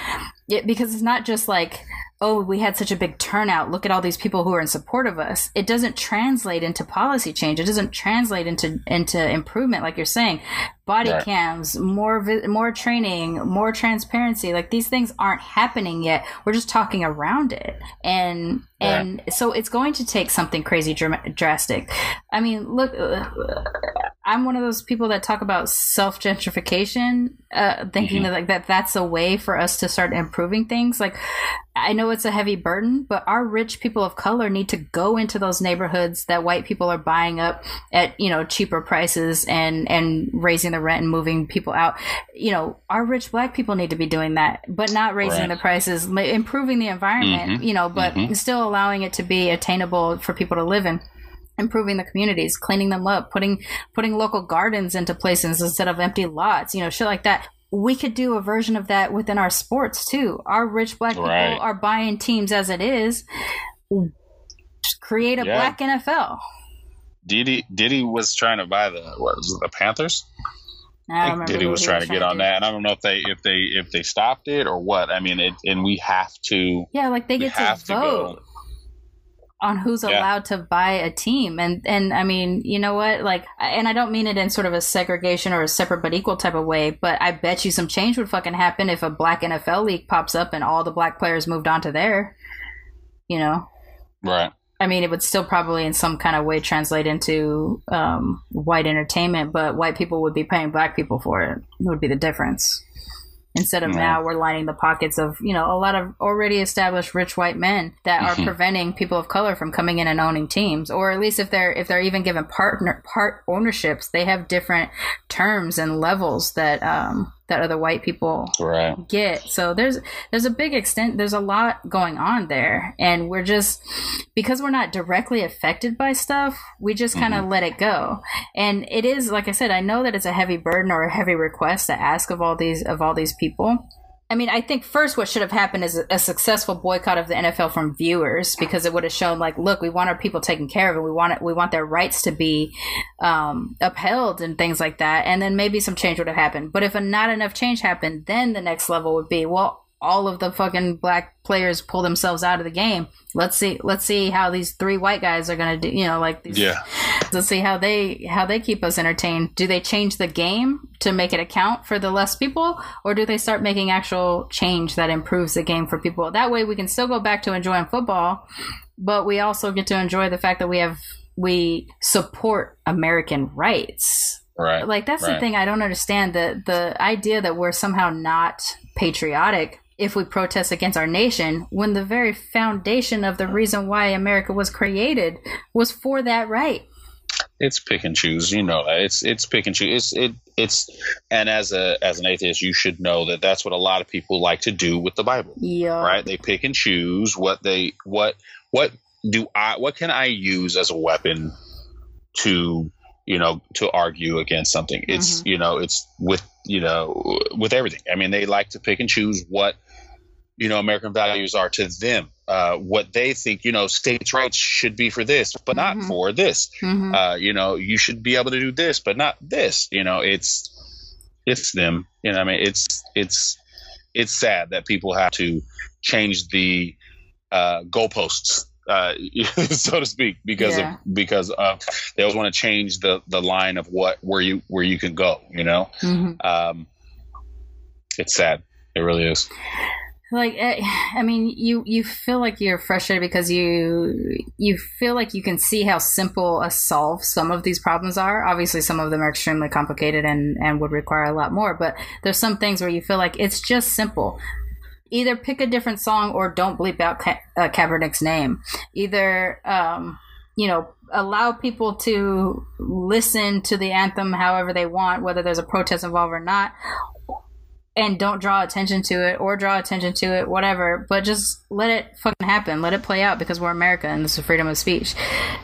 it, because it's not just like oh we had such a big turnout look at all these people who are in support of us. It doesn't translate into policy change. It doesn't translate into into improvement like you're saying body
Right.
cams more vi- more training more transparency. Like these things aren't happening yet. We're just talking around it. And and so it's going to take something crazy dram- drastic. I mean look uh, i'm one of those people that talk about self gentrification uh, thinking that like that that's a way for us to start improving things. Like I know it's a heavy burden, but our rich people of color need to go into those neighborhoods that white people are buying up at, you know, cheaper prices and and raising the rent and moving people out. You know, our rich black people need to be doing that, but not raising
Right.
the prices, improving the environment,
Mhm.
you know, but
Mhm.
still allowing it to be attainable for people to live in improving the communities cleaning them up putting putting local gardens into places instead of empty lots you know shit like that we could do a version of that within our sports too our rich black people
Right.
are buying teams as it is Just create a
Yeah.
black nfl
Diddy Diddy was trying to buy the what was it, the Panthers.
I
I think Diddy was trying to get on that, and I don't know if they if they if they stopped it or what. I mean, it, and we have to.
yeah like they get to
to
vote
go.
on who's
Yeah.
allowed to buy a team and and i mean you know what like and i don't mean it in sort of a segregation or a separate but equal type of way but i bet you some change would fucking happen if a black nfl league pops up and all the black players moved on to there you know
Right.
I mean it would still probably in some kind of way translate into um, white entertainment but white people would be paying black people for it. Would be the difference. Instead of
Yeah.
now we're lining the pockets of you know a lot of already established rich white men that are preventing people of color from coming in and owning teams. Or at least if they're if they're even given partner part ownerships they have different terms and levels that um that other white people
Right.
get. So there's there's a big extent there's a lot going on there and we're just because we're not directly affected by stuff, we just kind of mm-hmm. let it go. And it is like I said, I know that it's a heavy burden or a heavy request to ask of all these of all these people. I mean, I think first what should have happened is a, successful boycott of the NFL from viewers because it would have shown like, look, we want our people taken care of and we want it, we want their rights to be um, upheld and things like that. And then maybe some change would have happened. But if not enough change happened, then the next level would be, well, all of the fucking black players pull themselves out of the game. Let's see, let's see how these three white guys are gonna do. You know, like these,
Yeah.
let's see how they how they keep us entertained. Do they change the game to make it account for the less people, or do they start making actual change that improves the game for people? That way, we can still go back to enjoying football, but we also get to enjoy the fact that we have we support American rights.
Right.
Like that's the thing I don't understand the the idea that we're somehow not patriotic if we protest against our nation when the very foundation of the reason why America was created was for that right.
it's pick and choose you know it's it's pick and choose it's it it's and as a as an atheist you should know that that's what a lot of people like to do with the bible
Yeah.
right they pick and choose what they what what do i what can i use as a weapon to you know to argue against something it's mm-hmm. you know it's with you know with everything i mean they like to pick and choose what you know american values are to them uh, what they think you know states rights should be for this but not
Mhm.
for this
Mhm.
uh, you know, you should be able to do this, but not this. You know, it's it's them. You know, I mean, it's it's it's sad that people have to change the uh, goalposts, uh, so to speak, because
Yeah.
of because of they always want to change the the line of what where you where you can go. You know,
Mhm.
um, it's sad. It really is.
Like eh, i mean you you feel like you're frustrated because you you feel like you can see how simple a solve some of these problems are. Obviously some of them are extremely complicated and and would require a lot more but there's some things where you feel like it's just simple. Either pick a different song or don't bleep out Ka- uh, Kaepernick's name. Either um you know allow people to listen to the anthem however they want whether there's a protest involved or not and don't draw attention to it or draw attention to it, whatever, but just let it fucking happen. Let it play out because we're America and this is freedom of speech.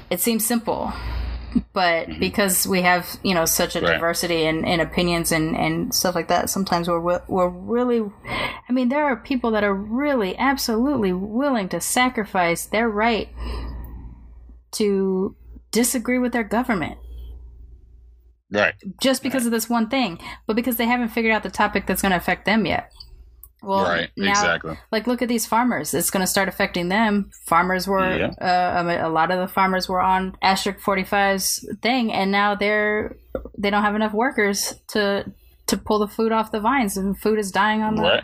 It seems simple. But mm-hmm. because we have, you know, such a
Right.
diversity in, in opinions and, and stuff like that, sometimes we're we're really, I mean, there are people that are really absolutely willing to sacrifice their right to disagree with their government
Right.
just because of this one thing, but because they haven't figured out the topic that's going to affect them yet. Well,
right.
now,
exactly.
like look at these farmers. It's going to start affecting them. Farmers were,
Yeah.
uh, I mean, a lot of the farmers were on Asterisk 45's thing, and now they're they don't have enough workers to to pull the food off the vines, and food is dying on the,
Right.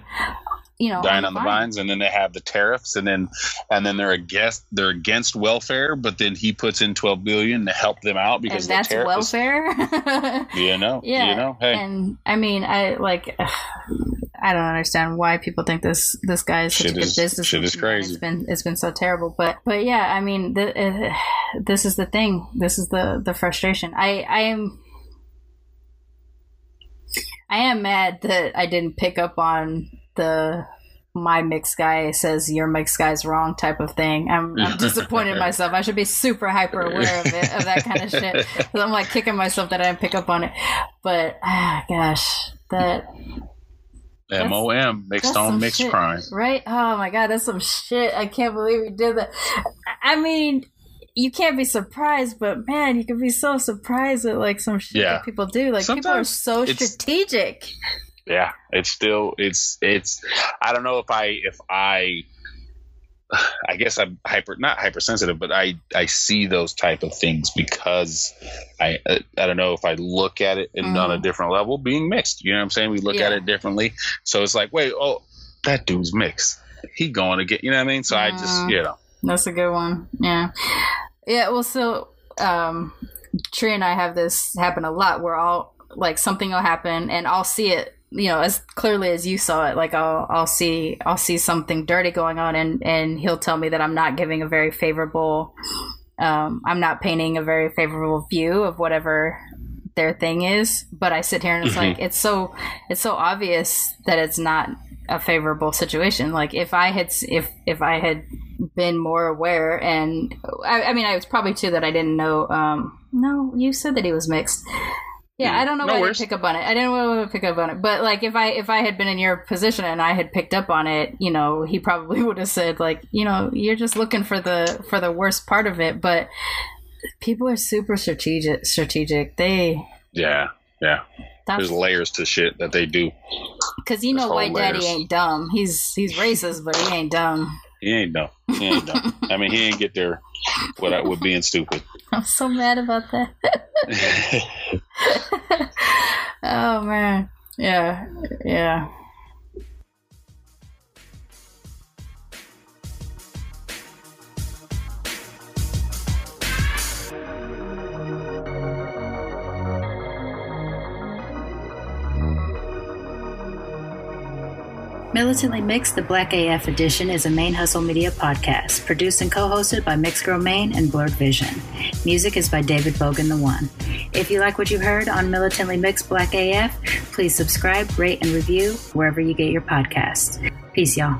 You know,
dying on the vines and then they have the tariffs and then and then they're against they're against welfare but then he puts in 12 billion to help them out because
that's
the tariff is-
welfare.
you know
yeah.
you know hey.
And i mean i like i don't understand why people think this this guy is such
Shit
a good
is-
business
shit is crazy.
it's been it's been so terrible. But but yeah i mean the, uh, this is the thing. This is the the frustration. I i am i am mad that i didn't pick up on the my mix guy says your mix guy's wrong type of thing. I'm, I'm disappointed in myself. I should be super hyper aware of it, of that kind of shit. I'm like kicking myself that I didn't pick up on it. But ah, gosh, that
mom mixed on mixed
shit,
crime
right? Oh my god, that's some shit. I can't believe we did that. I mean, you can't be surprised, but man, you can be so surprised at like some shit
Yeah.
that people do. Like people are
Sometimes
so strategic.
Yeah it's still it's it's i don't know if i if i i guess i'm hyper not hypersensitive but i i see those type of things because i i don't know if i look at it in, on a
Mhm.
different level being mixed you know what i'm saying we look at it differently so it's like wait oh that dude's mixed he going to get you know what i mean so i just
Mhm.
you know
That's a good one. Yeah. Yeah, well so um Tree and I have this happen a lot where I'll like something will happen and I'll see it you know as clearly as you saw it like i'll i'll see i'll see something dirty going on and and he'll tell me that i'm not giving a very favorable um i'm not painting a very favorable view of whatever their thing is. But i sit here and it's
Mm-hmm.
like it's so it's so obvious that it's not a favorable situation. Like if i had if if i had been more aware and i, I mean i was probably too that i didn't know um no you said that he was mixed yeah, hmm. I don't know
No
why I
worries.
didn't pick up on it. I didn't know why I pick up on it. But like if I if I had been in your position and I had picked up on it, you know, he probably would have said like, you know, you're just looking for the for the worst part of it. But people are super strategic strategic. They
Yeah, yeah.
that's
There's layers to shit that they do.
because you know
there's whole
white daddy ain't dumb. He's he's racist, but he ain't dumb.
He ain't dumb. He ain't dumb. I mean, he ain't get there without with being stupid.
I'm so mad about that. oh man. Yeah. Yeah.
Militantly Mixed, the Black AF edition, is a ManeHustle Media podcast, produced and co hosted by Mixed Girl Mane and BlerdVision. Music is by David Bogan the One. If you like what you heard on Militantly Mixed Black AF, please subscribe, rate, and review wherever you get your podcasts. Peace, y'all.